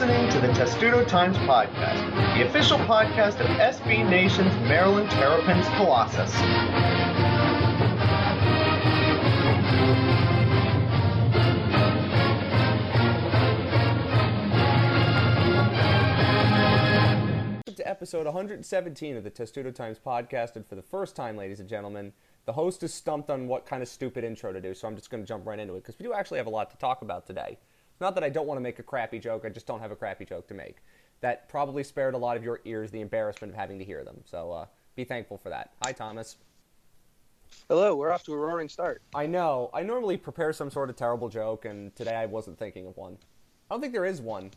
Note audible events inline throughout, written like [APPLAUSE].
listening to the Testudo Times Podcast, the official podcast of SB Nation's Maryland Terrapins Colossus. To episode 117 of the Testudo Times podcast, and for the first time, ladies and gentlemen, the host is stumped on what kind of stupid intro to do, so I'm just going to jump right into it because we do actually have a lot to talk about today. Not that I don't want to make a crappy joke, I just don't have a crappy joke to make. That probably spared a lot of your ears the embarrassment of having to hear them, so uh, be thankful for that. Hi, Thomas. Hello, we're off to a roaring start. I know. I normally prepare some sort of terrible joke, and today I wasn't thinking of one. I don't think there is one.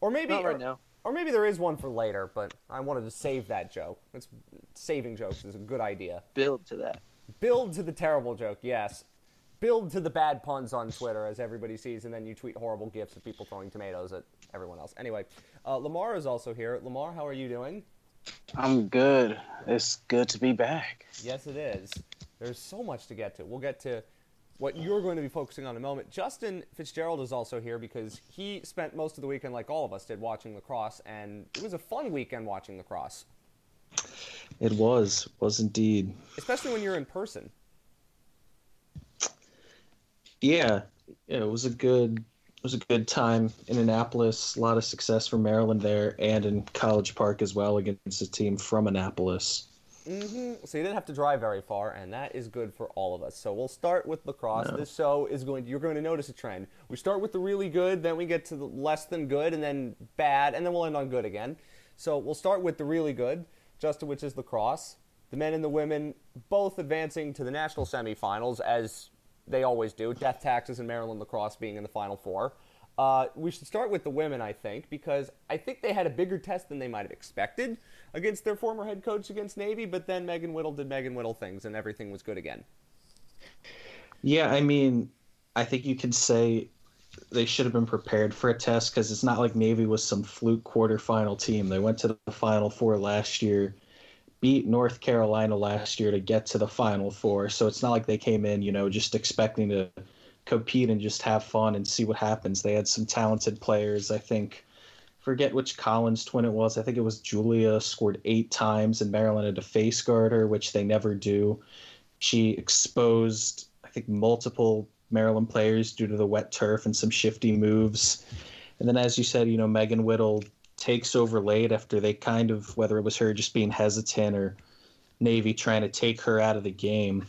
Or maybe Not right or, now. or maybe there is one for later, but I wanted to save that joke. It's, saving jokes is a good idea. Build to that. Build to the terrible joke, yes. Build to the bad puns on Twitter, as everybody sees, and then you tweet horrible gifs of people throwing tomatoes at everyone else. Anyway, uh, Lamar is also here. Lamar, how are you doing? I'm good. It's good to be back. Yes, it is. There's so much to get to. We'll get to what you're going to be focusing on in a moment. Justin Fitzgerald is also here because he spent most of the weekend, like all of us did, watching lacrosse, and it was a fun weekend watching lacrosse, It was, was indeed. especially when you're in person. Yeah, yeah, it was a good, it was a good time in Annapolis. A lot of success for Maryland there, and in College Park as well against a team from Annapolis. hmm So you didn't have to drive very far, and that is good for all of us. So we'll start with lacrosse. No. This show is going. To, you're going to notice a trend. We start with the really good, then we get to the less than good, and then bad, and then we'll end on good again. So we'll start with the really good, Justin, which is lacrosse. The men and the women both advancing to the national semifinals as they always do. Death Taxes and Maryland lacrosse being in the final four. Uh, we should start with the women, I think, because I think they had a bigger test than they might have expected against their former head coach against Navy. But then Megan Whittle did Megan Whittle things, and everything was good again. Yeah, I mean, I think you could say they should have been prepared for a test because it's not like Navy was some fluke quarterfinal team. They went to the Final Four last year, beat North Carolina last year to get to the Final Four. So it's not like they came in, you know, just expecting to compete and just have fun and see what happens. They had some talented players. I think, forget which Collins twin it was. I think it was Julia scored eight times, and Maryland had to face guard her, which they never do. She exposed, I think, multiple Maryland players due to the wet turf and some shifty moves. And then, as you said, you know, Megan Whittle takes over late after they kind of, whether it was her just being hesitant or Navy trying to take her out of the game.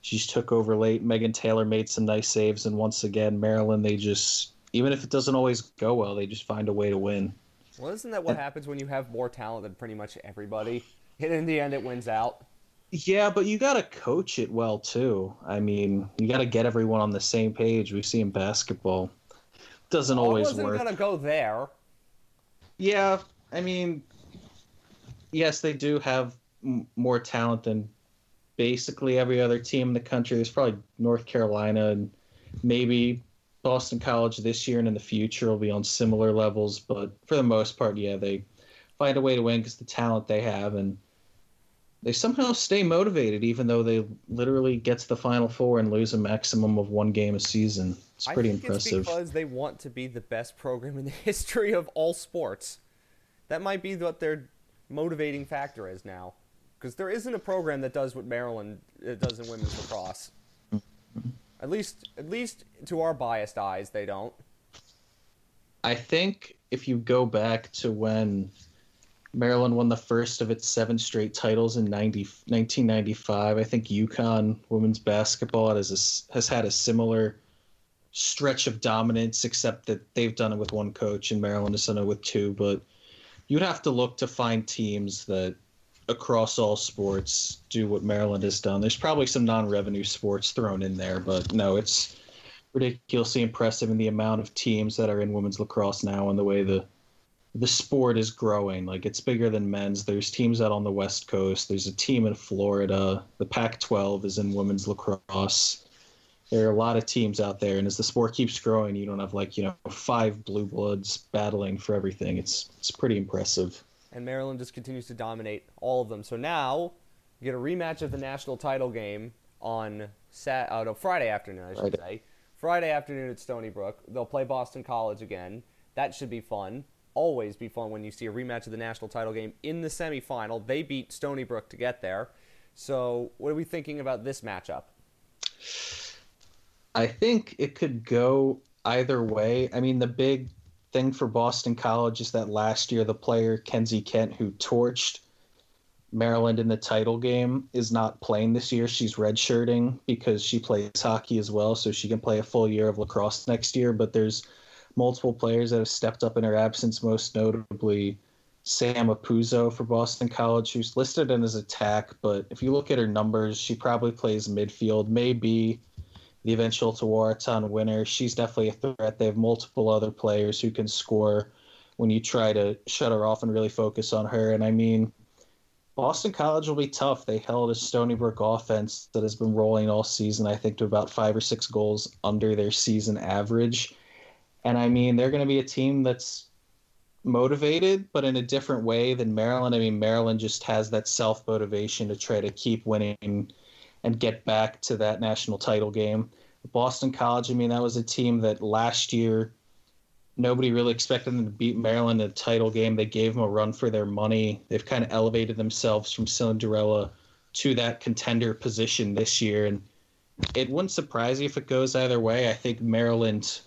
She just took over late. Megan Taylor made some nice saves. And once again, Maryland, they just, even if it doesn't always go well, they just find a way to win. Well, isn't that what happens when you have more talent than pretty much everybody? And in the end, it wins out. Yeah, but you got to coach it well too. I mean, you got to get everyone on the same page. We see in basketball, doesn't Well, I always wasn't work. gonna go there. Yeah, I mean, yes, they do have m- more talent than basically every other team in the country. There's probably North Carolina and maybe Boston College this year and in the future will be on similar levels, but for the most part, yeah, they find a way to win because the talent they have and they somehow stay motivated even though they literally get to the final four and lose a maximum of one game a season. It's pretty I think impressive. It's because they want to be the best program in the [LAUGHS] history of all sports. That might be what their motivating factor is now, because there isn't a program that does what Maryland uh, does in women's lacrosse. At least, at least to our biased eyes, they don't. I think if you go back to when Maryland won the first of its seven straight titles in 90, 1995, I think UConn women's basketball has, a s has had a similar stretch of dominance, except that they've done it with one coach and Maryland has done it with two. But you'd have to look to find teams that across all sports do what Maryland has done. There's probably some non-revenue sports thrown in there, but no, it's ridiculously impressive in the amount of teams that are in women's lacrosse now and the way the the sport is growing. Like it's bigger than men's. There's teams out on the West Coast. There's a team in Florida. The Pac-12 is in women's lacrosse. There are a lot of teams out there, and as the sport keeps growing, you don't have like you know five blue bloods battling for everything. It's it's pretty impressive. and Maryland just continues to dominate all of them. So now you get a rematch of the national title game on Sat uh, no, Friday afternoon, I should Friday. say, Friday afternoon at Stony Brook. They'll play Boston College again. That should be fun. Always be fun when you see a rematch of the national title game in the semifinal. They beat Stony Brook to get there. So, what are we thinking about this matchup? I think it could go either way. I mean, the big thing for Boston College is that last year the player Kenzie Kent, who torched Maryland in the title game, is not playing this year. She's redshirting because she plays hockey as well, so she can play a full year of lacrosse next year. But there's multiple players that have stepped up in her absence, most notably Sam Apuzzo for Boston College, who's listed in as attack. But if you look at her numbers, she probably plays midfield, maybe the eventual Tewaaraton winner. She's definitely a threat. They have multiple other players who can score when you try to shut her off and really focus on her. And I mean, Boston College will be tough. They held a Stony Brook offense that has been rolling all season, I think, to about five or six goals under their season average. And I mean, they're going to be a team that's motivated, but in a different way than Maryland. I mean, Maryland just has that self motivation to try to keep winning and get back to that national title game. Boston College, I mean, that was a team that last year nobody really expected them to beat Maryland in a title game. They gave them a run for their money. They've kind of elevated themselves from Cinderella to that contender position this year. And it wouldn't surprise you if it goes either way. I think Maryland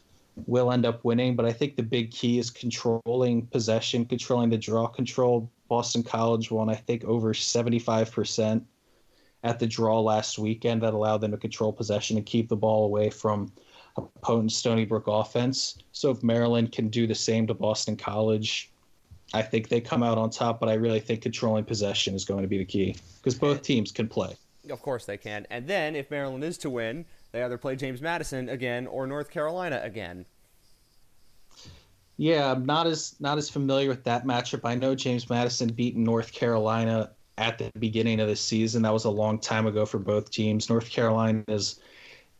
will end up winning, but I think the big key is controlling possession, controlling the draw control. Boston College won, I think, over 75% at the draw last weekend that allowed them to control possession and keep the ball away from a potent Stony Brook offense. So if Maryland can do the same to Boston College, I think they come out on top, but I really think controlling possession is going to be the key because both teams can play. Of course they can. And then if Maryland is to win, they either play James Madison again or North Carolina again. Yeah, I'm not as not as familiar with that matchup. I know James Madison beat North Carolina at the beginning of the season. That was a long time ago for both teams. North Carolina has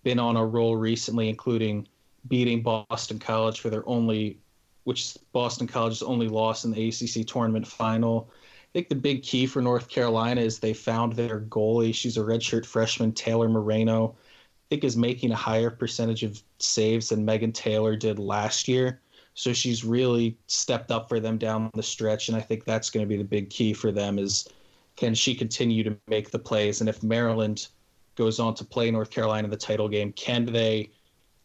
been on a roll recently, including beating Boston College for their only, which is Boston College's only loss in the ACC tournament final. I think the big key for North Carolina is they found their goalie. She's a redshirt freshman, Taylor Moreno. I think is making a higher percentage of saves than Megan Taylor did last year. So she's really stepped up for them down the stretch, and I think that's going to be the big key for them is can she continue to make the plays? And if Maryland goes on to play North Carolina in the title game, can they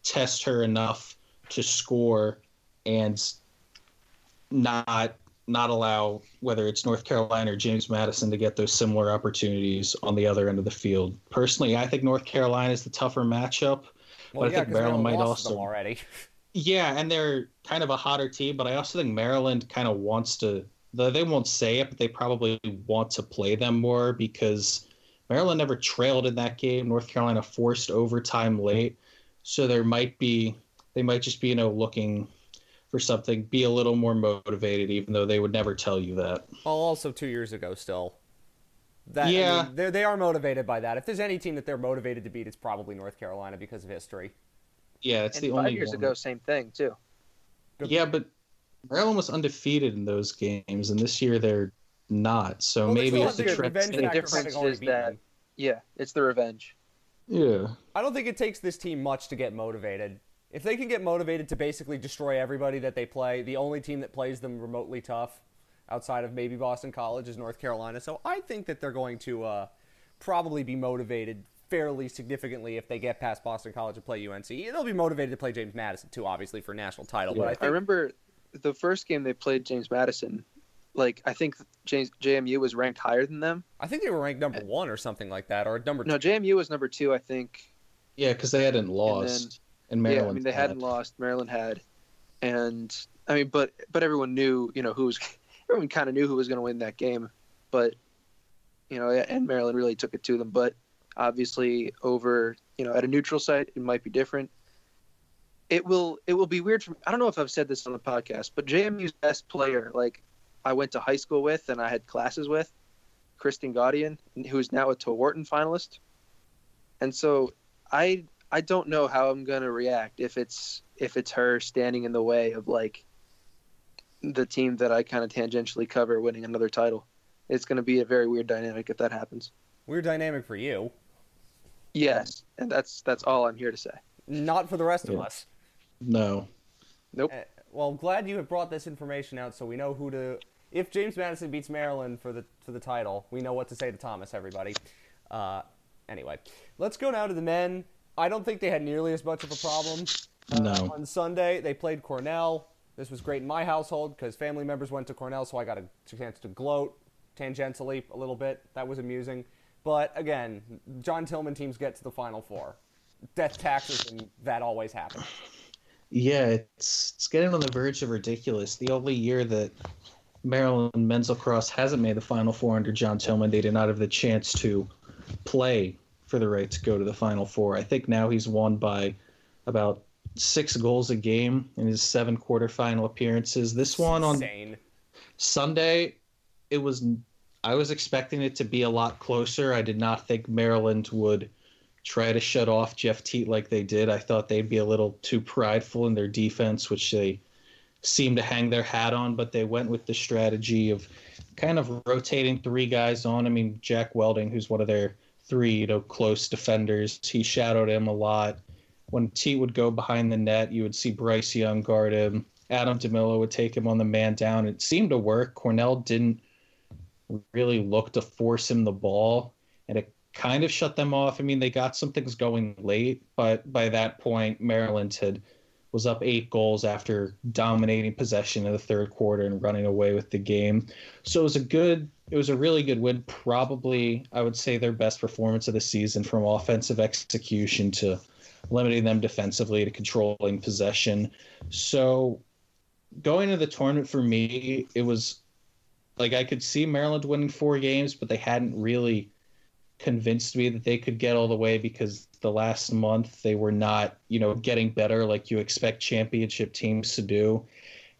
test her enough to score and not not allow whether it's North Carolina or James Madison to get those similar opportunities on the other end of the field. Personally, I think North Carolina is the tougher matchup, well, but yeah, I think Maryland might also already. [LAUGHS] yeah, and they're kind of a hotter team, but I also think Maryland kind of wants to they won't say it, but they probably want to play them more because Maryland never trailed in that game. North Carolina forced overtime late, so there might be they might just be you know looking for something, be a little more motivated, even though they would never tell you that. Well, also two years ago, still. That, Yeah. I mean, they're- they are motivated by that. If there's any team that they're motivated to beat, it's probably North Carolina because of history. Yeah, it's and the five only years one. ago, same thing too. Yeah, but Maryland was undefeated in those games, and this year they're not. So Well, maybe it's have the trend. The difference is that- Yeah, it's the revenge. Yeah. I don't think it takes this team much to get motivated. If they can get motivated to basically destroy everybody that they play, the only team that plays them remotely tough outside of maybe Boston College is North Carolina. So I think that they're going to uh, probably be motivated fairly significantly if they get past Boston College and play UNC. They'll be motivated to play James Madison too, obviously for national title. But Yeah. I I think remember the first game they played James Madison. Like I think James JMU was ranked higher than them. I think they were ranked number one or something like that, or number No, two. JMU was number two, I think. Yeah, because they hadn't lost, and, Maryland. yeah, I mean they had. hadn't lost. Maryland had, and I mean, but but everyone knew, you know, who was [LAUGHS] everyone kind of knew who was going to win that game, but you know, and Maryland really took it to them. But obviously, over you know, at a neutral site, it might be different. It will it will be weird for me. I don't know if I've said this on the podcast, but JMU's best player, like I went to high school with and I had classes with, Kristen Gaudian, who's now a Tewaaraton finalist, and so I I don't know how I'm gonna react if it's if it's her standing in the way of like the team that I kind of tangentially cover winning another title. It's gonna be a very weird dynamic if that happens. Weird dynamic for you. Yes, and that's that's all I'm here to say. Not for the rest of us. No. Nope. Uh, well, I'm glad you have brought this information out so we know who to. If James Madison beats Maryland for the for the title, we know what to say to Thomas. Everybody. Uh, anyway, let's go now to the men. I don't think they had nearly as much of a problem. Uh, No. On Sunday, they played Cornell. This was great in my household because family members went to Cornell, so I got a chance to gloat tangentially a little bit. That was amusing. But again, John Tillman teams get to the Final Four. Death taxes, and that always happens. Yeah, it's it's getting on the verge of ridiculous. The only year that Maryland men's lacrosse hasn't made the Final Four under John Tillman, they did not have the chance to play for the right to go to the Final Four. I think now he's won by about six goals a game in his seven quarterfinal appearances. This one on. Sunday, it was. I was expecting it to be a lot closer. I did not think Maryland would try to shut off Jeff Teat like they did. I thought they'd be a little too prideful in their defense, which they seemed to hang their hat on. But they went with the strategy of kind of rotating three guys on. I mean, Jack Welding, who's one of their three, you know, close defenders, he shadowed him a lot. When Teat would go behind the net, you would see Bryce Young guard him. Adam DiMillo would take him on the man down. It seemed to work. Cornell didn't really look to force him the ball, and it kind of shut them off. I mean, they got some things going late, but by that point, Maryland had was up eight goals after dominating possession in the third quarter and running away with the game. So it was a good, it was a really good win. Probably, I would say, their best performance of the season from offensive execution to limiting them defensively to controlling possession. So going to the tournament for me, it was like I could see Maryland winning four games, but they hadn't really convinced me that they could get all the way because the last month they were not, you know, getting better like you expect championship teams to do.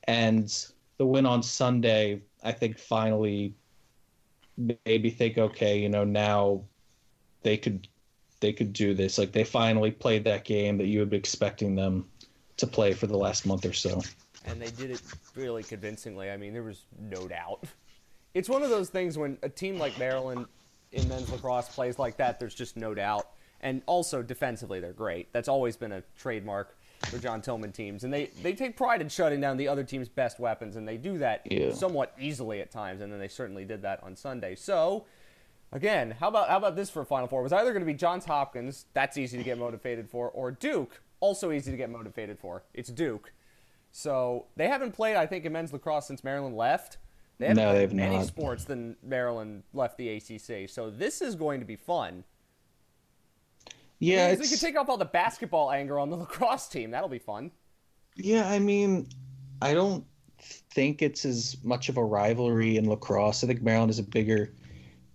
And the win on Sunday, I think finally maybe think, okay, you know, now they could they could do this. Like they finally played that game that you would be expecting them to play for the last month or so. and they did it really convincingly. I mean, there was no doubt. It's one of those things when a team like Maryland in men's lacrosse plays like that, there's just no doubt. And also defensively, they're great. That's always been a trademark for John Tillman teams, and they they take pride in shutting down the other team's best weapons, and they do that Yeah. somewhat easily at times. And then they certainly did that on Sunday. So. Again, how about how about this for a Final Four? It was either going to be Johns Hopkins, that's easy to get motivated for, or Duke, also easy to get motivated for. It's Duke. So they haven't played, I think, in men's lacrosse since Maryland left. They haven't No, they've in any sports than Maryland left the ACC. So this is going to be fun. Yeah, Because we can take off all the basketball anger on the [LAUGHS] lacrosse team. That'll be fun. Yeah, I mean, I don't think it's as much of a rivalry in lacrosse. I think Maryland has a bigger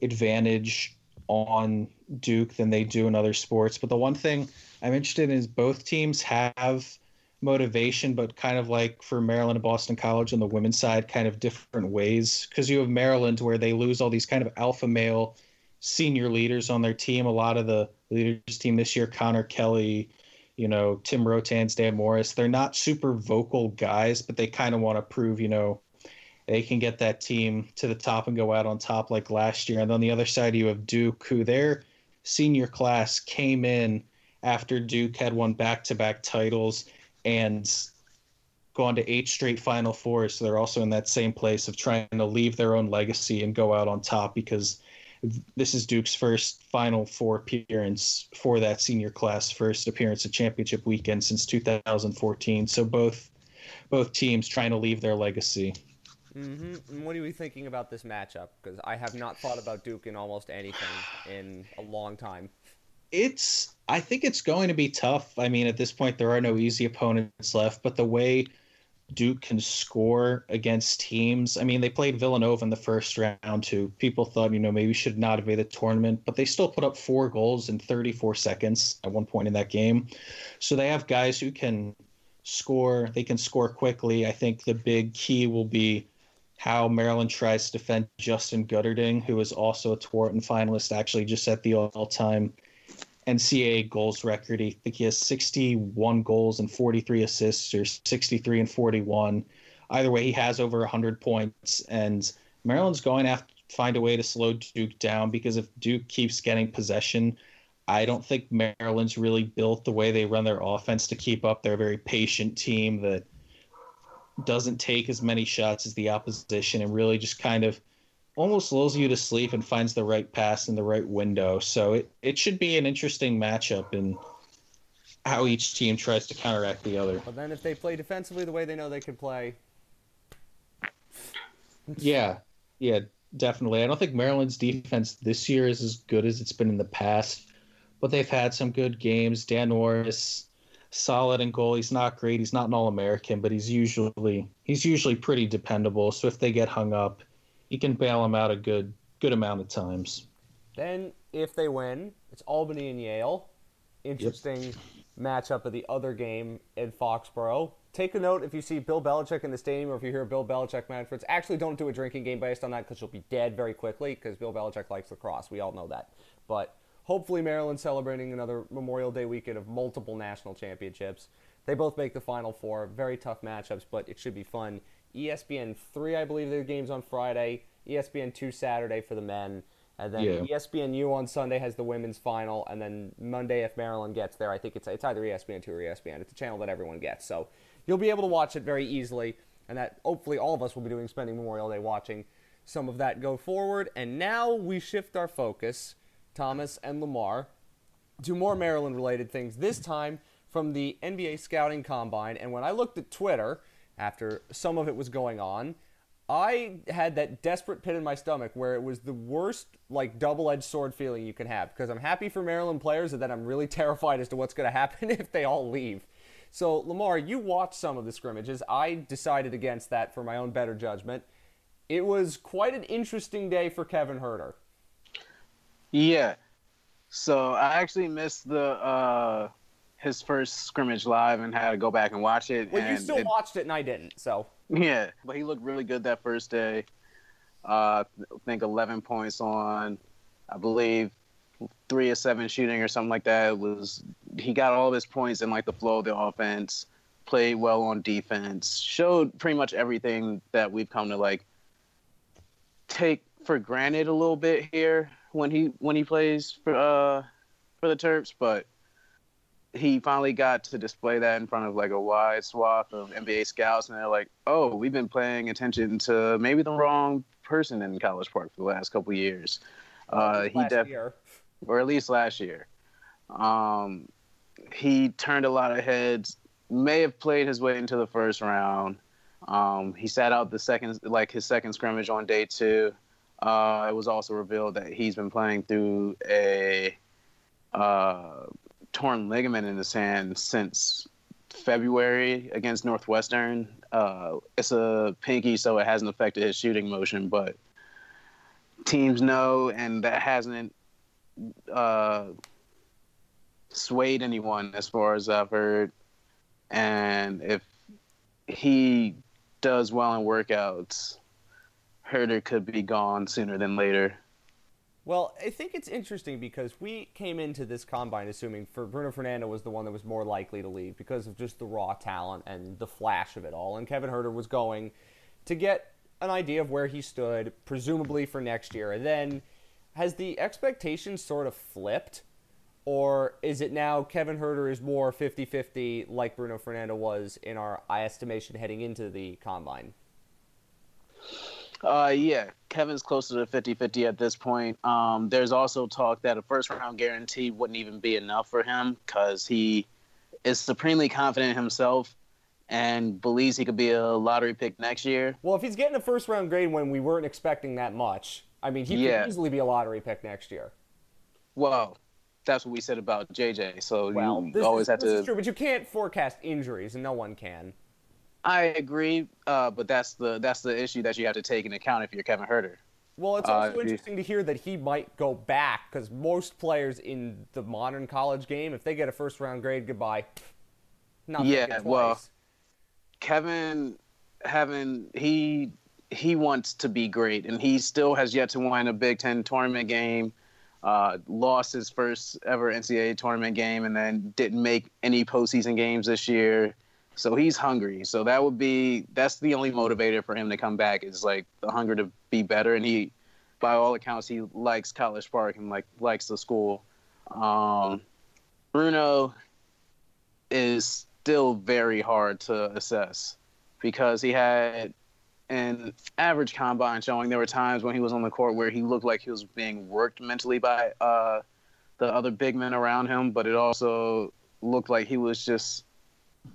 advantage on Duke than they do in other sports. But the one thing I'm interested in is both teams have motivation, but kind of like for Maryland and Boston College on the women's side, kind of different ways. Because you have Maryland where they lose all these kind of alpha male senior leaders on their team. A lot of the leaders team this year, Connor Kelly, you know, Tim Rotanz, Dan Morris, they're not super vocal guys, but they kind of want to prove, you know, they can get that team to the top and go out on top like last year. And on the other side, you have Duke, who their senior class came in after Duke had won back to back titles and gone to eight straight Final Fours. So they're also in that same place of trying to leave their own legacy and go out on top because this is Duke's first Final Four appearance for that senior class, first appearance at championship weekend since 2014. So both both teams trying to leave their legacy. hmm And what are we thinking about this matchup? Because I have not thought about Duke in almost anything in a long time. It's I think it's going to be tough. I mean, at this point there are no easy opponents left, but the way Duke can score against teams. I mean, they played Villanova in the first round too. People thought, you know, maybe should not have made the tournament, but they still put up four goals in 34 seconds at one point in that game. So they have guys who can score. They can score quickly. I think the big key will be how Maryland tries to defend Justin Guterding, who is also a Tewaaraton finalist, actually just at the all-time NCAA goals record. I think he has 61 goals and 43 assists, or 63 and 41. Either way, he has over 100 points, and Maryland's going to have to find a way to slow Duke down because if Duke keeps getting possession, I don't think Maryland's really built the way they run their offense to keep up. They're a very patient team that doesn't take as many shots as the opposition and really just kind of almost lulls you to sleep and finds the right pass in the right window. So it, it should be an interesting matchup in how each team tries to counteract the other. But then if they play defensively the way they know they can play, Yeah, yeah, definitely. I don't think Maryland's defense this year is as good as it's been in the past, but they've had some good games. Dan Morris, solid in goal. He's not great. He's not an All-American, but he's usually he's usually pretty dependable. So if they get hung up, he can bail them out a good good amount of times. then if they win, it's Albany and Yale. Interesting matchup of the other game in Foxborough. Take a note if you see Bill Belichick in the stadium or if you hear Bill Belichick Manfred's. Actually, don't do a drinking game based on that because you'll be dead very quickly because Bill Belichick likes lacrosse. We all know that. But hopefully, Maryland's celebrating another Memorial Day weekend of multiple national championships. They both make the Final Four. Very tough matchups, but it should be fun. ESPN 3, I believe, their game's on Friday. ESPN 2 Saturday for the men. And then Yeah. ESPNU on Sunday has the women's final, and then Monday, if Maryland gets there, I think it's it's either ESPN two or ESPN. It's a channel that everyone gets, so you'll be able to watch it very easily, and that hopefully all of us will be doing spending Memorial Day watching some of that go forward. And now we shift our focus, Thomas and Lamar, to more Maryland related things. This time from the NBA scouting combine, and when I looked at Twitter after some of it was going on. I had that desperate pit in my stomach where it was the worst, like, double edged sword feeling you can have because I'm happy for Maryland players and then I'm really [LAUGHS] terrified as to what's going to happen [LAUGHS] if they all leave. So, Lamar, you watched some of the scrimmages. I decided against that for my own better judgment. It was quite an interesting day for Kevin Huerter. Yeah. So I actually missed the uh his first scrimmage live and had to go back and watch it. Well, you still it- watched it and I didn't, so. Yeah, but he looked really good that first day. Uh, I think 11 points on, I believe, three or seven shooting or something like that. It was he got all of his points in like the flow of the offense, played well on defense, showed pretty much everything that we've come to like take for granted a little bit here when he when he plays for uh for the Terps, but he finally got to display that in front of like a wide swath of NBA scouts, and they're like, "Oh, we've been paying attention to maybe the wrong person in College Park for the last couple of years." Uh, he last def- year. or at least last year. Um, he turned a lot of heads. May have played his way into the first round. Um, he sat out the second, like his second scrimmage on day two. Uh, it was also revealed that he's been playing through a uh, torn ligament in his hand since February against Northwestern. Uh, it's a pinky, so it hasn't affected his shooting motion, but teams know, and that hasn't uh, swayed anyone as far as I've heard. And if he does well in workouts, Huerter could be gone sooner than later. Well, I think it's interesting because we came into this combine assuming for Bruno Fernando was the one that was more likely to leave because of just the raw talent and the flash of it all. And Kevin Huerter was going to get an idea of where he stood, presumably for next year. And then has the expectation sort of flipped? Or is it now Kevin Huerter is more 50 50 like Bruno Fernando was in our estimation heading into the combine? Uh, yeah, Kevin's closer to 50 50 at this point. Um, there's also talk that a first round guarantee wouldn't even be enough for him because he is supremely confident in himself and believes he could be a lottery pick next year. Well, if he's getting a first round grade when we weren't expecting that much, I mean, he Yeah. could easily be a lottery pick next year. Well, that's what we said about JJ. So Well, you always is, have this to. is true, but you can't forecast injuries, and no one can. I agree, uh, but that's the that's the issue that you have to take into account if you're Kevin Huerter. Well, it's Uh, also you- interesting to hear that he might go back because most players in the modern college game, if they get a first round grade, goodbye. Not Yeah, well. Kevin having he he wants to be great, and he still has yet to win a Big Ten tournament game. Uh, lost his first ever NCAA tournament game, and then didn't make any postseason games this year. So he's hungry. So that would be that's the only motivator for him to come back is like the hunger to be better. And he, by all accounts, he likes College Park and like likes the school. Um, Bruno is still very hard to assess because he had an average combine showing there were times when he was on the court where he looked like he was being worked mentally by uh, the other big men around him, but it also looked like he was just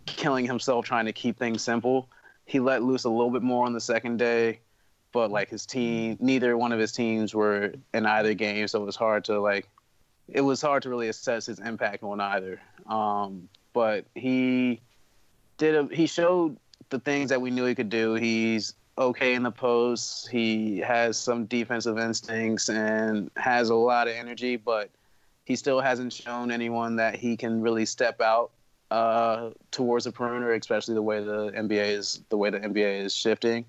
killing himself trying to keep things simple. He let loose a little bit more on the second day, but like his team, neither one of his teams were in either game, so it was hard to like, it was hard to really assess his impact on either. Um, but he did a, he showed the things that we knew he could do. He's okay in the post. He has some defensive instincts and has a lot of energy, but he still hasn't shown anyone that he can really step out uh, towards the perimeter, especially the way the NBA is the way the NBA is shifting.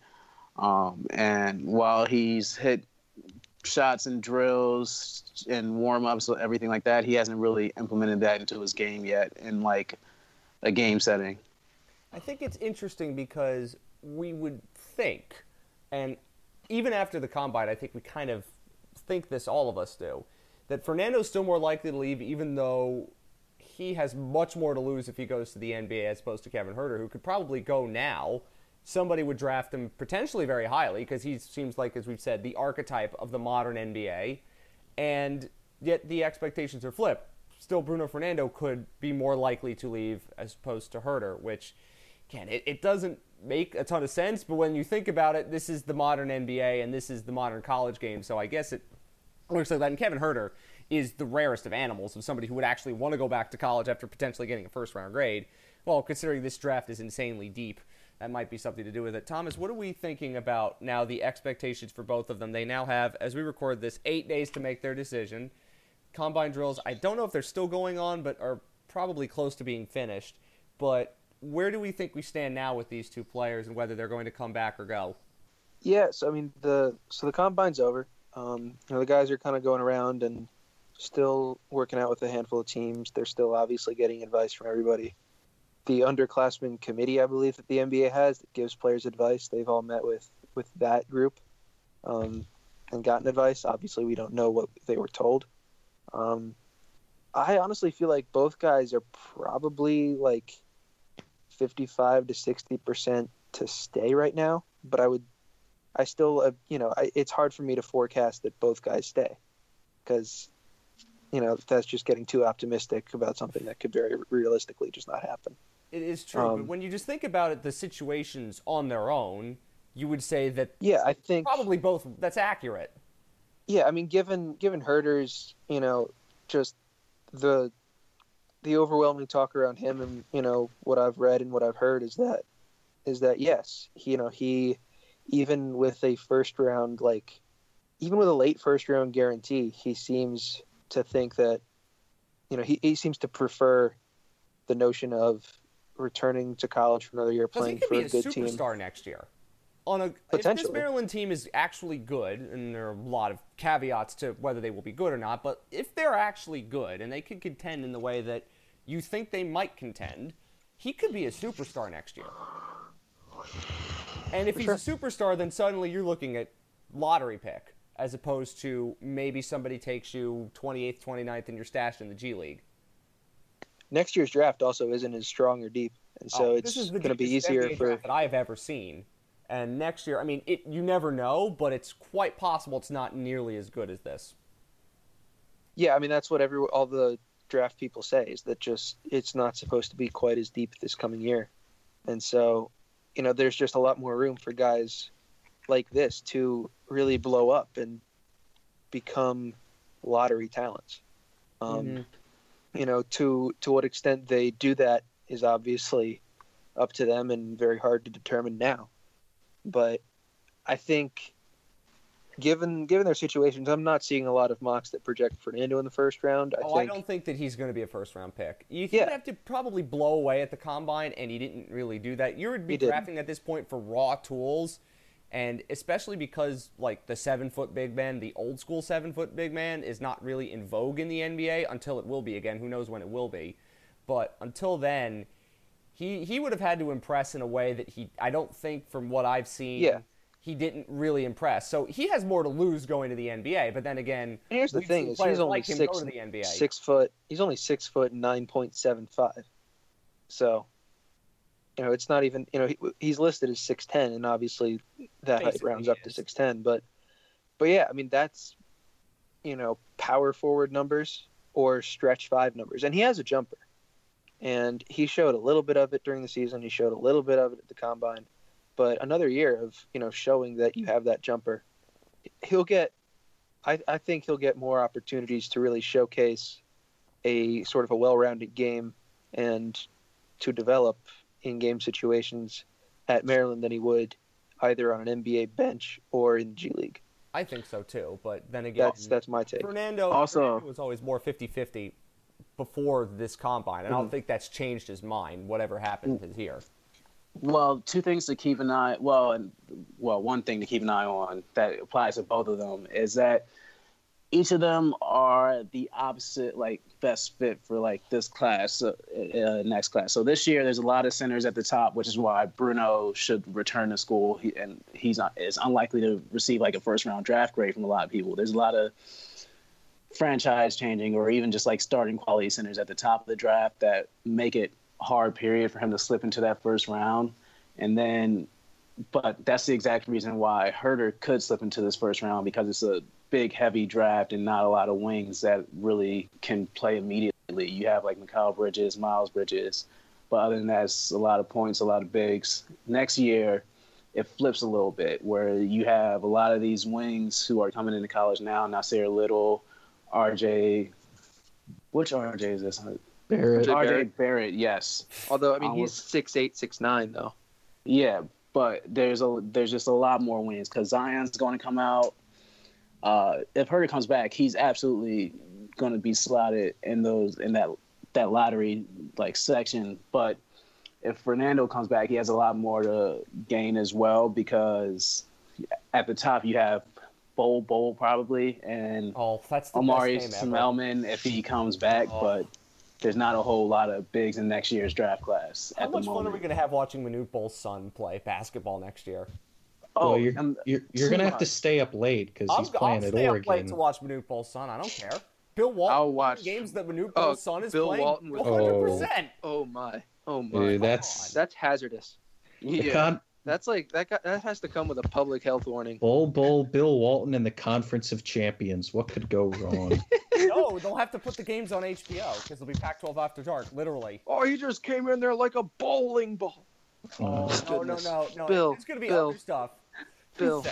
Um, and while he's hit shots and drills and warm ups, and everything like that, he hasn't really implemented that into his game yet in like a game setting. I think it's interesting because we would think, and even after the combine, I think we kind of think this, all of us do, that Fernando's still more likely to leave, even though he has much more to lose if he goes to the NBA as opposed to Kevin Huerter, who could probably go now. Somebody would draft him potentially very highly because he seems like, as we've said, the archetype of the modern NBA. And yet the expectations are flipped. Still, Bruno Fernando could be more likely to leave as opposed to Huerter, which, again, it, it doesn't make a ton of sense. But when you think about it, this is the modern NBA and this is the modern college game. So I guess it looks like that. And Kevin Huerter is the rarest of animals of somebody who would actually want to go back to college after potentially getting a first round grade. Well, considering this draft is insanely deep, that might be something to do with it. Thomas, what are we thinking about now the expectations for both of them? They now have, as we record this, eight days to make their decision. Combine drills, I don't know if they're still going on, but are probably close to being finished. But where do we think we stand now with these two players and whether they're going to come back or go? Yes, I mean the so the combine's over. Um, you know, the guys are kind of going around and still working out with a handful of teams. They're still obviously getting advice from everybody. The underclassmen committee, I believe that the NBA has that gives players advice. They've all met with with that group um, and gotten advice. Obviously, we don't know what they were told. Um, I honestly feel like both guys are probably like fifty-five to sixty percent to stay right now. But I would, I still, uh, you know, I, it's hard for me to forecast that both guys stay because you know that's just getting too optimistic about something that could very realistically just not happen. It is true, um, but when you just think about it, the situations on their own, you would say that yeah, I think probably both. That's accurate. Yeah, I mean, given given Huerter's, you know, just the the overwhelming talk around him, and you know what I've read and what I've heard is that is that yes, he, you know, he even with a first round like even with a late first round guarantee, he seems to think that you know he, he seems to prefer the notion of returning to college for another year playing for a, a good superstar team. Superstar next year. On a if this Maryland team is actually good, and there are a lot of caveats to whether they will be good or not, but if they're actually good and they could contend in the way that you think they might contend, he could be a superstar next year. And if for he's sure. a superstar, then suddenly you're looking at lottery pick as opposed to maybe somebody takes you 28th, 29th and you're stashed in the G League. Next year's draft also isn't as strong or deep, and so Oh, it's this is the going to be easier NBA for. draft that I've ever seen. And next year, I mean, it you never know, but it's quite possible it's not nearly as good as this. Yeah, I mean that's what every all the draft people say is that just it's not supposed to be quite as deep this coming year, and so you know there's just a lot more room for guys like this to really blow up and become lottery talents. Um, Mhm. You know, to to what extent they do that is obviously up to them and very hard to determine now. But I think, given given their situations, I'm not seeing a lot of mocks that project Fernando in the first round. I oh, think I don't think that he's going to be a first round pick. You Yeah. have to probably blow away at the combine, and he didn't really do that. You would be drafting at this point for raw tools, and especially because like the seven foot big man, the old school seven foot big man, is not really in vogue in the NBA until it will be again. Who knows when it will be? But until then, he he would have had to impress in a way that he I don't think from what I've seen. Yeah. he didn't really impress. So he has more to lose going to the NBA. But then again, And here's the thing: is he's only like six six foot. He's only six foot nine point seven five. So, you know, it's not even. You know, he, he's listed as six ten, and obviously that height rounds up to six ten. But, but yeah, I mean that's, you know, power forward numbers or stretch five numbers, and he has a jumper, and he showed a little bit of it during the season. He showed a little bit of it at the combine, but another year of you know showing that you have that jumper, he'll get. I, I think he'll get more opportunities to really showcase a sort of a well-rounded game and to develop in-game situations at Maryland than he would either on an NBA bench or in the G League. I think so too. But then again, That's that's my take. Fernando Also- Fernando was always more 50-50 before this combine, and I Mm-hmm. don't think that's changed his mind. Whatever happened Mm. is here. Well, two things to keep an eye. Well, and well, one thing to keep an eye on that applies to both of them is that each of them are the opposite, like best fit for like this class, uh, uh, next class. So this year, there's a lot of centers at the top, which is why Bruno should return to school, he, and he's not is unlikely to receive like a first round draft grade from a lot of people. There's a lot of franchise changing or even just like starting quality centers at the top of the draft that make it hard period for him to slip into that first round and then but that's the exact reason why Huerter could slip into this first round because it's a big heavy draft and not a lot of wings that really can play immediately you have like Mikal Bridges Miles Bridges but other than that it's a lot of points a lot of bigs next year it flips a little bit where you have a lot of these wings who are coming into college now Nassir Little RJ which RJ is this Barrett. RJ RJ Barrett? Barrett, yes. Although I mean I he's was- six eight six nine though. Yeah, but there's a there's just a lot more wins because Zion's going to come out. Uh, if Huerter comes back, he's absolutely going to be slotted in those in that that lottery like section. But if Fernando comes back, he has a lot more to gain as well because at the top you have Bol Bol probably and Oh, that's the Omari best name ever. Spellman if he comes back, Oh. but there's not a whole lot of bigs in next year's draft class How at the much fun are we going to have watching Manute Bol's son play basketball next year? Oh, well, you're, um, you're, you're gonna have to stay up late because I'm, he's playing I'll at stay Oregon. up late to watch Manute Bol's son. I don't care. Bill Walton. I'll watch- games that Manute Oh, Bol's son is Bill playing. Walton with- 100%. Oh my. Oh my. Dude, that's That's hazardous. Yeah. con- That's like that. Got, that has to come with a public health warning. Bol Bol Bill Walton and the Conference of Champions. What could go wrong? [LAUGHS] no, they'll have to put the games on HBO because they'll be Pac-12 after dark, literally. Oh, he just came in there like a bowling ball. Uh, No, no, no, no. Bill, it's gonna be Bill, other stuff. Bill.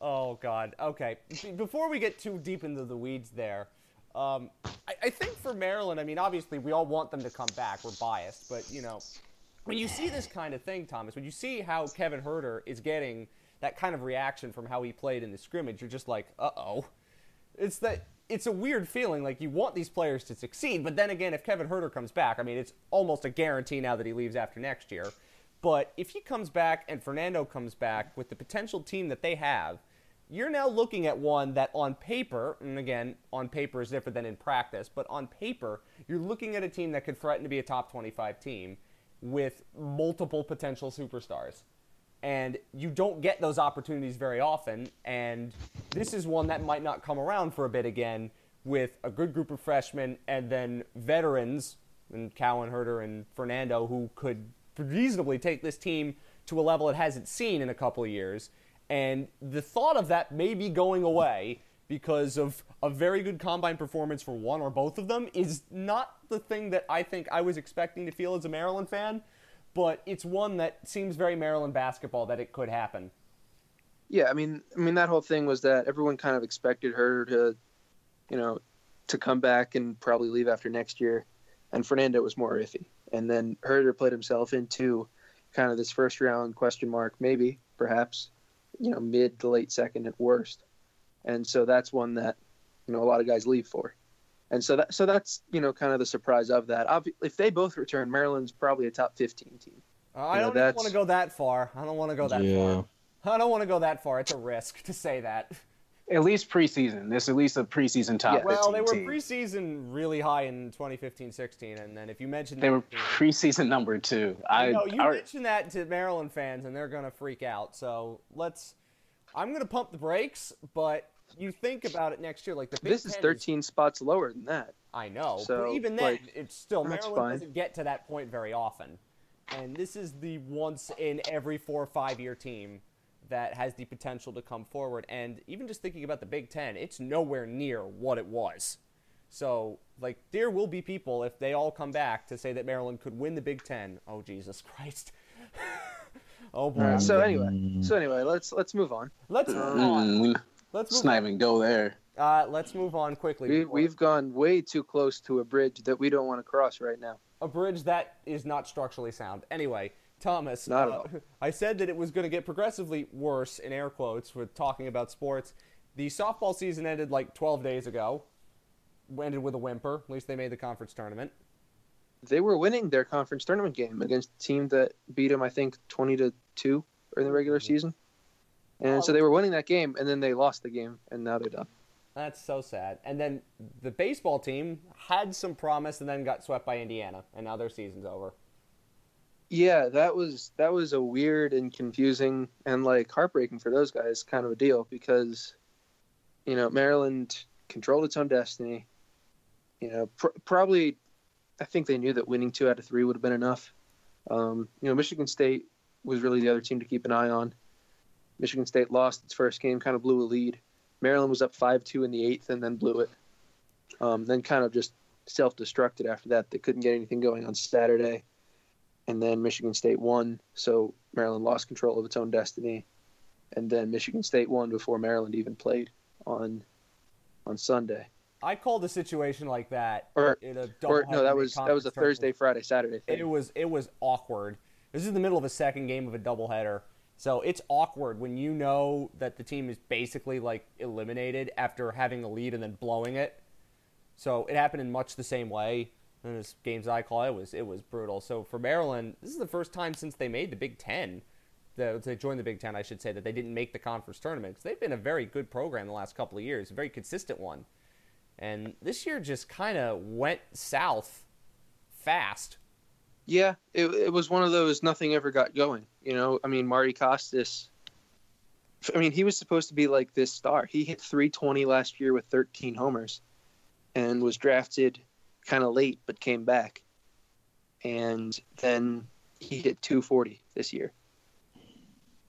Oh God. Okay. Before we get too deep into the weeds, there, um, I, I think for Maryland, I mean, obviously we all want them to come back. We're biased, but you know, when you see this kind of thing, Thomas, when you see how Kevin Huerter is getting that kind of reaction from how he played in the scrimmage, you're just like, uh oh. It's that it's a weird feeling. Like you want these players to succeed, but then again, if Kevin Huerter comes back, I mean, it's almost a guarantee now that he leaves after next year. But if he comes back and Fernando comes back with the potential team that they have, you're now looking at one that on paper, and again, on paper is different than in practice, but on paper, you're looking at a team that could threaten to be a top 25 team with multiple potential superstars. And you don't get those opportunities very often, and this is one that might not come around for a bit again with a good group of freshmen and then veterans, and Cowan, Huerter and Fernando, who could reasonably take this team to a level it hasn't seen in a couple of years. And the thought of that maybe going away because of a very good combine performance for one or both of them is not the thing that I think I was expecting to feel as a Maryland fan, but it's one that seems very Maryland basketball that it could happen. Yeah, I mean, I mean that whole thing was that everyone kind of expected her to, you know, to come back and probably leave after next year, and Fernando was more iffy, and then Huerter played himself into kind of this first round question mark, maybe, perhaps, you know, mid to late second at worst, and so that's one that, you know, a lot of guys leave for, and so that so that's you know kind of the surprise of that. Obvi- if they both return, Maryland's probably a top fifteen team. Uh, I Yeah, don't want to go that far. I don't want to go that yeah. far. I don't want to go that far. It's a risk to say that. At least preseason. There's at least a preseason top Yeah. 15 Well, they were team. preseason really high in 2015-16, and then if you mentioned They were preseason number two. I, you know, you I- mentioned that to Maryland fans, and they're gonna freak out. So let's. I'm gonna pump the brakes, but you think about it next year, like the Big This is Ten 13 spots lower than that. I know, So, but even then, like, it's still Maryland fine. doesn't get to that point very often, and this is the once in every four or five year team that has the potential to come forward. And even just thinking about the Big Ten, it's nowhere near what it was. So, like, there will be people if they all come back to say that Maryland could win the Big Ten. Oh Jesus Christ! [LAUGHS] oh boy. All right, so anyway, Mm. so anyway, let's let's move on. let's move on. Mm, Let's let's move. not even go there. Uh, let's move on quickly. We, we've gone way too close to a bridge that we don't want to cross right now. a bridge that is not structurally sound. Anyway, Thomas, Not at uh, all. [LAUGHS] I said that it was going to get progressively worse in air quotes with talking about sports. The softball season ended like 12 days ago. Ended with a whimper. At least they made the conference tournament. They were winning their conference tournament game against a team that beat them, I think, 20 to two in the regular season. And so they were winning that game, and then they lost the game, and now they're done. That's so sad. And then the baseball team had some promise and then got swept by Indiana, and now their season's over. Yeah, that was that was a weird and confusing and like heartbreaking for those guys kind of a deal because, you know, Maryland controlled its own destiny. You know, pr- probably, I think they knew that winning two out of three would have been enough. Um, you know, Michigan State was really the other team to keep an eye on. Michigan State lost its first game, kind of blew a lead. Maryland was up five two in the eighth and then blew it. Um, then kind of just self-destructed after that. They couldn't get anything going on Saturday and then Michigan State won, so Maryland lost control of its own destiny, and then Michigan State won before Maryland even played on on Sunday. I called a situation like that Or in a or no, that was that was a Thursday, Friday, Saturday thing. It was it was awkward. This is the middle of a second game of a doubleheader, so it's awkward when you know that the team is basically like eliminated after having a lead and then blowing it. So it happened in much the same way. And this games I call it was it was brutal. So for Maryland, this is the first time since they made the Big Ten, that they joined the Big Ten, I should say, that they didn't make the conference tournament because they've been a very good program the last couple of years, a very consistent one. And this year just kind of went south fast. Yeah, it, it was one of those nothing ever got going. You know, I mean, Marty Costes. I mean, he was supposed to be like this star. He hit 320 last year with 13 homers, and was drafted kind of late, but came back. And then he hit 240 this year.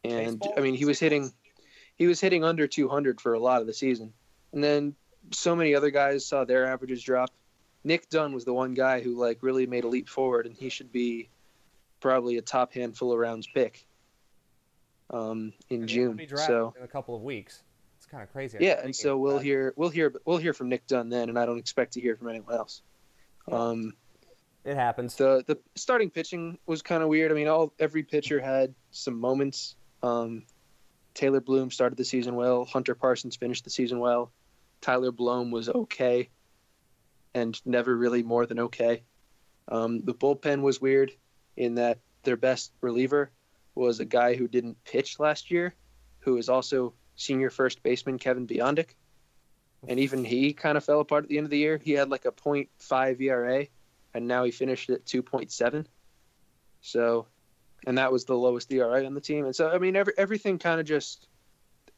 And Baseball? I mean, he was hitting, he was hitting under 200 for a lot of the season, and then so many other guys saw their averages drop. Nick Dunn was the one guy who like really made a leap forward, and he should be probably a top handful of rounds pick um, in And June. So in a couple of weeks. It's kind of crazy. yeah, and so we'll hear we'll hear we'll hear from Nick Dunn then, and I don't expect to hear from anyone else. Um, it. Happens. the the starting pitching was kind of weird. I mean, all every pitcher had some moments. Um, Taylor Blohm started the season well. Hunter Parsons finished the season well. Tyler Blohm was okay, and never really more than okay. Um, the bullpen was weird in that their best reliever was a guy who didn't pitch last year, who is also senior first baseman Kevin Biondic, and even he kind of fell apart at the end of the year. He had like a .5 ERA and now he finished at 2.7. So, and that was the lowest ERA on the team. And so, I mean, every, everything kind of just,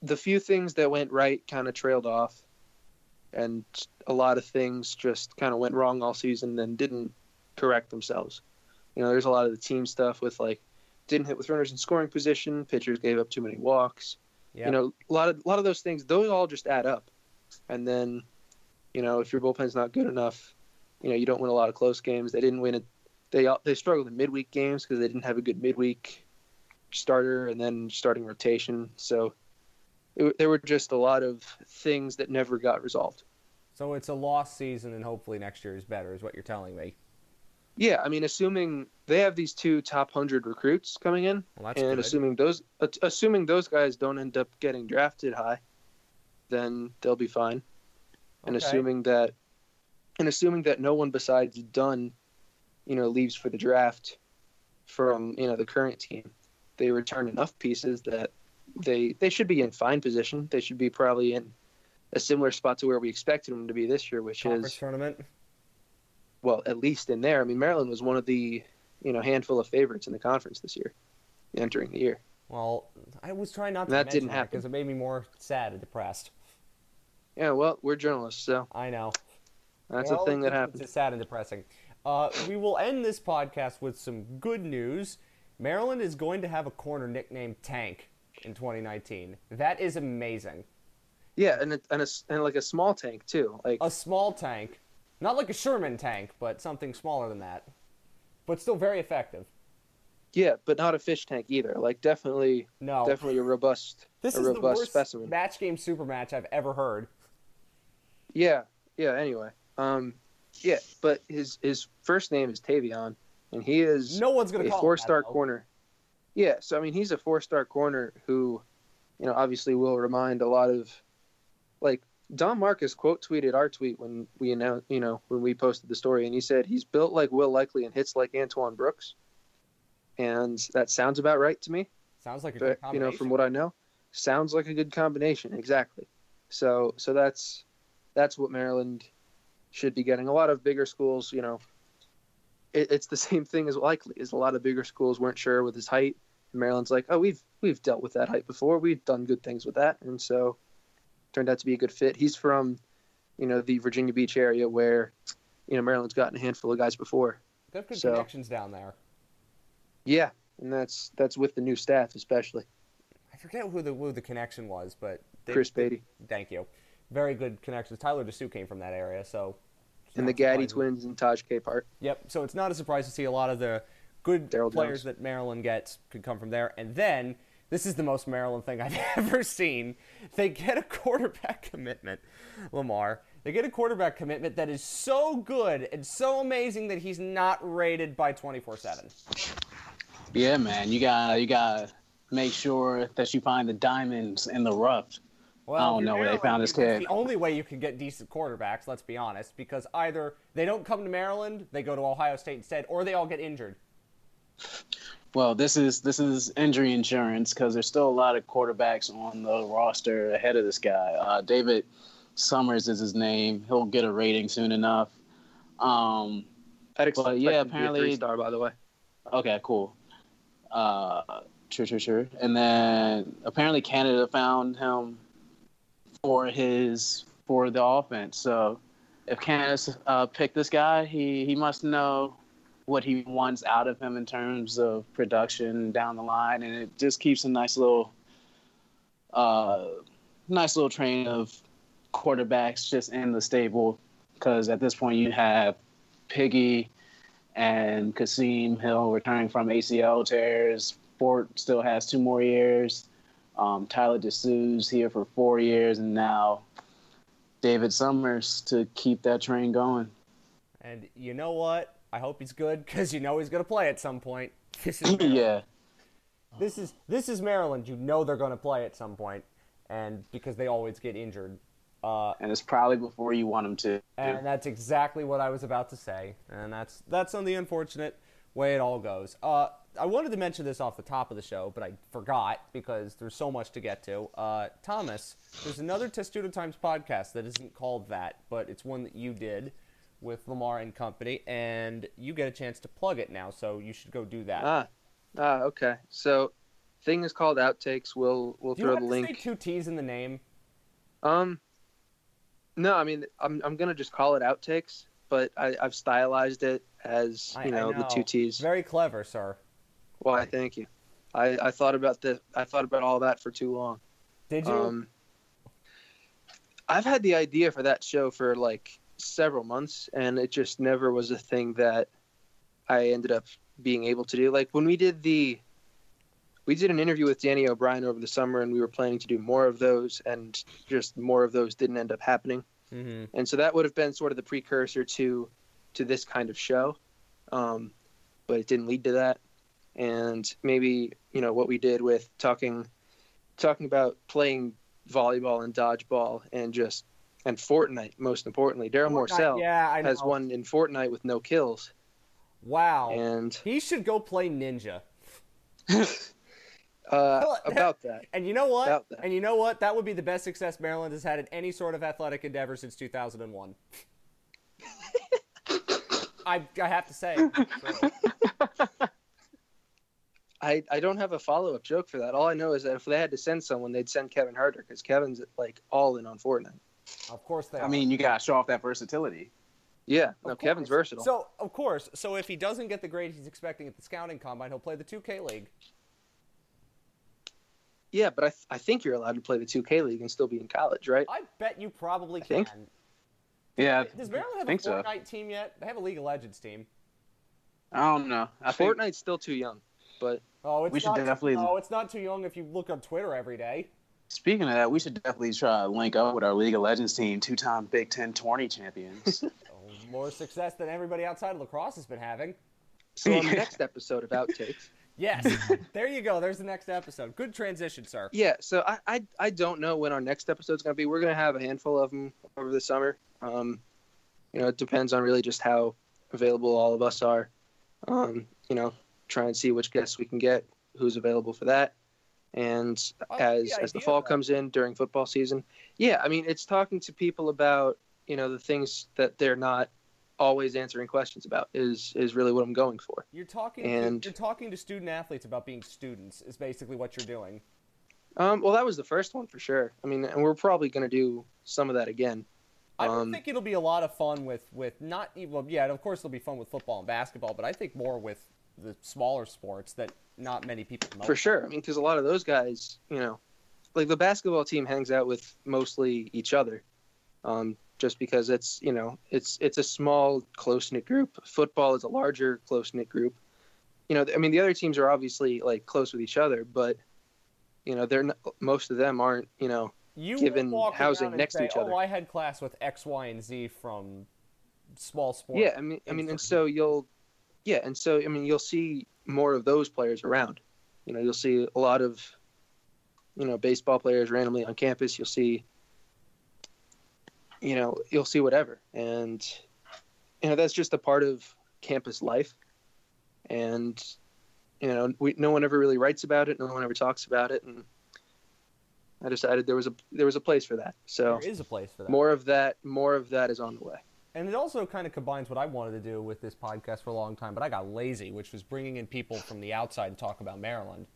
the few things that went right kind of trailed off, and a lot of things just kind of went wrong all season and didn't correct themselves. You know, there's a lot of the team stuff with like, didn't hit with runners in scoring position, pitchers gave up too many walks. Yep. You know, a lot of a lot of those things, those all just add up. And then, you know, if your bullpen's not good enough, you know, you don't win a lot of close games. They didn't win it. They all- they struggled in midweek games because they didn't have a good midweek starter and then starting rotation. So it, there were just a lot of things that never got resolved. So it's a lost season, and hopefully next year is better, is what you're telling me. Yeah, I mean, assuming they have these two top hundred recruits coming in, Well, that's and good. assuming those uh, assuming those guys don't end up getting drafted high, then they'll be fine. And assuming that, and assuming that no one besides Dunn, you know, leaves for the draft from you know the current team, they return enough pieces that they they should be in fine position. They should be probably in a similar spot to where we expected them to be this year, which Conference is tournament. well, at least in there. I mean, Maryland was one of the you know handful of favorites in the conference this year, entering the year. Well, I was trying not to That didn't happen. because it made me more sad and depressed. Yeah, well, we're journalists, so I know. that's Well, a thing that happens. It's sad and depressing. Uh, we will end this podcast with some good news. Maryland is going to have a corner nicknamed Tank in 2019. That is amazing. Yeah, and it, and a, and like a small tank too. Like A small tank, not like a Sherman tank, but something smaller than that, but still very effective. yeah, but not a fish tank either. Like definitely, No, definitely a robust, this a is the robust worst specimen. match game super match I've ever heard. Yeah, yeah. Anyway, um, yeah, but his his first name is Tavion, and he is No one's gonna a four star corner. Yeah, so I mean, he's a four star corner who, you know, obviously will remind a lot of, like Don Markus quote tweeted our tweet when we announced, you know, when we posted the story, and he said he's built like Will Likely and hits like Antoine Brooks, and that sounds about right to me. Sounds like a good But, you know, from what I know, sounds like a good combination. Exactly. So, so that's that's what Maryland should be getting. A lot of bigger schools, you know, it, it's the [LAUGHS] same thing as likely. Is a lot of bigger schools weren't sure with his height. And Maryland's like, oh, we've we've dealt with that height before. We've done good things with that, and so turned out to be a good fit. He's from, you know, the Virginia Beach area where, you know, Maryland's gotten a handful of guys before. They have good so- connections down there. Yeah, and that's that's with the new staff, especially I forget who the who the connection was, but they, Chris Beatty Thank you. Very good connections. Tyler DeSue came from that area, so. and the Gaddy twins and Taj Capehart. Yep. So it's not a surprise to see a lot of the good Daryl players Jones. that Maryland gets could come from there. And then this is the most Maryland thing [LAUGHS] I've ever seen. They get a quarterback commitment, Lamar. They get a quarterback commitment that is so good and so amazing that he's not rated by 24/7. Yeah, man, you got you got to make sure that you find the diamonds in the rough. Well, I don't know where they found Maryland, this kid. The only way you can get decent quarterbacks, let's be honest, because either they don't come to Maryland, they go to Ohio State instead, or they all get injured. Well, this is this is injury insurance because there's still a lot of quarterbacks on the roster ahead of this guy. Uh, David Summers is his name. He'll get a rating soon enough. Um, I'd expect Well, yeah, him to a apparently- three-star, by the way. Okay, cool. Uh, sure, sure, sure. And then apparently Canada found him for his for the offense. So if Canada's uh, picked this guy, he he must know what he wants out of him in terms of production down the line, and it just keeps a nice little uh, nice little train of quarterbacks just in the stable. Because at this point, you have Piggy and Kasim Hill returning from ACL tears. Fort still has two more years. Um, Tyler DeSue's here for four years, and now David Summers to keep that train going. And you know what? I hope he's good because you know he's going to play at some point. [LAUGHS] This is [LAUGHS] yeah, This is this is Maryland. You know they're going to play at some point, and because they always get injured. Uh, and it's probably before you want him to. and that's exactly what I was about to say, and that's that's on the unfortunate way it all goes. Uh, I wanted to mention this off the top of the show, but I forgot because there's so much to get to. Uh, Thomas, there's another Testudo Times podcast that isn't called that, but it's one that you did with Lamar and company, and you get a chance to plug it now, so you should go do that. Ah, ah, okay. So, thing is called outtakes. We'll we'll do throw the link. say two T's in the name? Um, no, I mean I'm I'm gonna just call it outtakes, but I, I've stylized it as you I know, the two T's. Very clever, sir. Why? Thank you. I, I thought about the I thought about all that for too long. Did you? Um, I've had the idea for that show for like several months, and it just never was a thing that I ended up being able to do. Like when we did the, we did an interview with Danny O'Brien over the summer, and we were planning to do more of those, and just more of those didn't end up happening. hmm And so that would have been sort of the precursor to to this kind of show, um, but it didn't lead to that. And maybe you know what we did with talking talking about playing volleyball and dodgeball and just and Fortnite most importantly. Darryl Morsell yeah, has won in Fortnite with no kills, Wow. and He should go play Ninja. [LAUGHS] Uh, about that. And you know what? And you know what? That would be the best success Maryland has had in any sort of athletic endeavor since 2001. [LAUGHS] I, I have to say. So, [LAUGHS] I, I don't have a follow up joke for that. All I know is that if they had to send someone, they'd send Kevin Huerter because Kevin's like all in on Fortnite. of course they I are. mean, you gotta show off that versatility. Yeah, no, Of Kevin's versatile. So, of course. So, if he doesn't get the grade he's expecting at the scouting combine, he'll play the 2K League. yeah, but I, th- I think you're allowed to play the 2K League and still be in college, right? I bet you probably I can. think. Yeah, Does Maryland have a think so. Fortnite team yet? They have a League of Legends team. I don't know. I think Fortnite's still too young, but Oh, it's We should not definitely- Oh, it's not too young if you look on Twitter every day. Speaking of that, we should definitely try to link up with our League of Legends team, two-time Big Ten tourney champions. [LAUGHS] Oh, more success than everybody outside of lacrosse has been having. so on the [LAUGHS] next episode of Outtakes. Yes, [LAUGHS] there you go. There's the next episode. Good transition, sir. Yeah, so I, I I don't know when our next episode's gonna be. We're gonna have a handful of them over the summer. Um, you know, it depends on really just how available all of us are. Um, you know, try and see which guests we can get, who's available for that, and like as the as the fall comes in during football season, yeah, I mean, it's talking to people about you know the things that they're not always answering questions about is is really what I'm going for. You're talking. And- you're talking to student athletes about being students. Is basically what you're doing. Um, well, that was the first one for sure. I mean, and we're probably going to do some of that again. I Um, think it'll be a lot of fun with with not even well, yeah, of course it'll be fun with football and basketball, but I think more with the smaller sports that not many people know. For sure. I mean, because a lot of those guys, you know, like the basketball team hangs out with mostly each other, um, just because it's you know it's it's a small close knit group. Football is a larger close knit group. You know, I mean, the other teams are obviously like close with each other, but you know, they're not, most of them aren't. You know, You given housing next to each oh, other. Oh, I had class with X, Y, and Z from small sports. yeah. I mean, I mean, and so you'll, yeah, and so I mean, you'll see more of those players around. You know, you'll see a lot of, you know, baseball players randomly on campus. You'll see, you know, you'll see whatever, and you know that's just a part of campus life. And you know, we no one ever really writes about it. No one ever talks about it, and I decided there was a there was a place for that. So there is a place for that. more of that, more of that is on the way. And it also kind of combines what I wanted to do with this podcast for a long time, but I got lazy, which was bringing in people from the outside to talk about Maryland.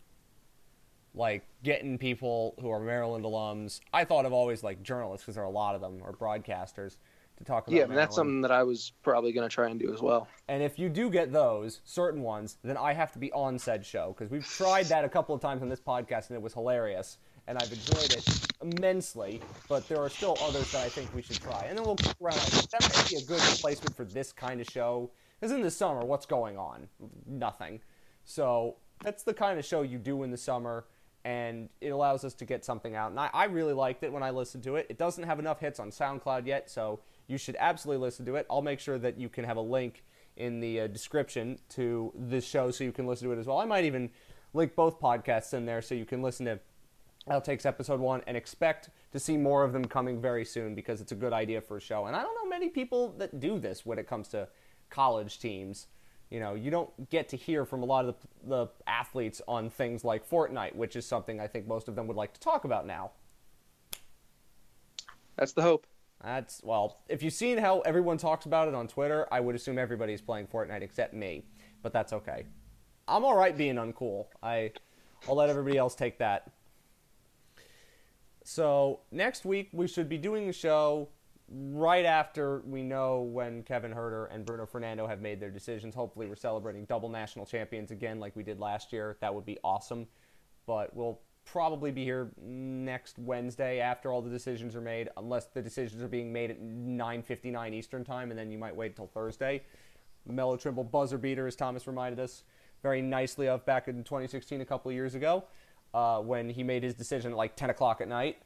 Like getting people who are Maryland alums. I thought of always like journalists because there are a lot of them or broadcasters to talk about. Yeah, mean, that's something that I was probably going to try and do as well. And if you do get those certain ones, then I have to be on said show because we've tried that a couple of times on this podcast and it was hilarious, and I've enjoyed it immensely. But there are still others that I think we should try, and then we'll kick around. That might be a good replacement for this kind of show. Because in the summer, what's going on? Nothing. So that's the kind of show you do in the summer, and it allows us to get something out. And I, I really liked it when I listened to it. It doesn't have enough hits on SoundCloud yet, so you should absolutely listen to it. I'll make sure that you can have a link in the uh, description to this show so you can listen to it as well. I might even link both podcasts in there so you can listen to Outtakes episode one and expect to see more of them coming very soon because it's a good idea for a show. And I don't know many people that do this when it comes to college teams. You know, you don't get to hear from a lot of the, the athletes on things like Fortnite, which is something I think most of them would like to talk about now. That's the hope. That's well, if you've seen how everyone talks about it on Twitter, I would assume everybody's playing Fortnite except me. But that's okay. I'm all right being uncool. I I'll let everybody else take that. So, next week we should be doing the show right after we know when Kevin Huerter and Bruno Fernando have made their decisions. Hopefully, we're celebrating double national champions again like we did last year. That would be awesome. But we'll probably be here next Wednesday after all the decisions are made, unless the decisions are being made at 9:59 Eastern time, and then you might wait until Thursday. Melo Trimble buzzer beater, as Thomas reminded us very nicely of back in 2016, a couple of years ago, uh, when he made his decision at like 10 o'clock at night.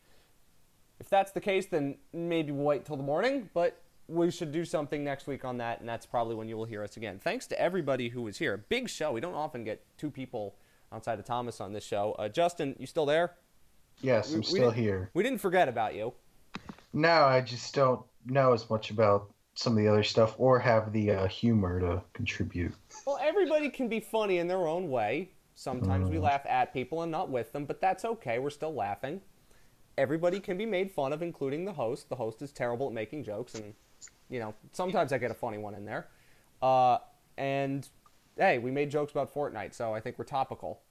If that's the case, then maybe we'll wait till the morning, but we should do something next week on that, and that's probably when you will hear us again. Thanks to everybody who was here. Big show. We don't often get two people outside of Thomas on this show. Uh, Justin, you still there? Yes, I'm we still didn't- here. We didn't forget about you. No, I just don't know as much about some of the other stuff or have the uh, humor to contribute. Well, everybody can be funny in their own way. Sometimes we laugh at people and not with them, but that's okay. We're still laughing. Everybody can be made fun of, including the host. The host is terrible at making jokes, and you know sometimes I get a funny one in there. Uh, and hey, we made jokes about Fortnite, so I think we're topical.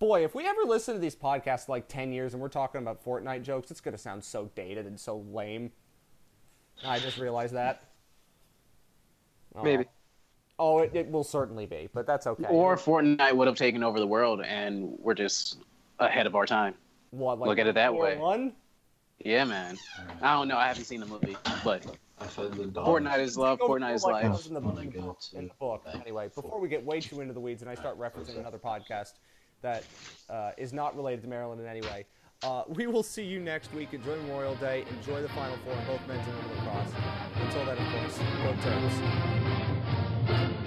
Boy, if we ever listen to these podcasts like 10 years and we're talking about Fortnite jokes, it's going to sound so dated and so lame. I just realized that. Oh. Maybe. Oh, it, it will certainly be, but that's okay. Or Fortnite would have taken over the world, and we're just ahead of our time. what, like look at it that way. One? Yeah, man. I don't know. I haven't seen the movie, but I fed the dog. Fortnite is love. Fortnite is life. it in the, Wanna go in the book. Anyway, before we get way too into the weeds and I start referencing another podcast that uh, is not related to Maryland in any way, uh, we will see you next week. Enjoy Memorial Day. Enjoy the Final Four in both men's and women's lacrosse. Until then, of course, go Terps. Thank you.